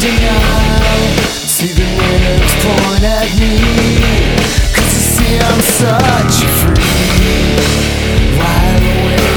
See the point at Cause you see I'm such a freak While away.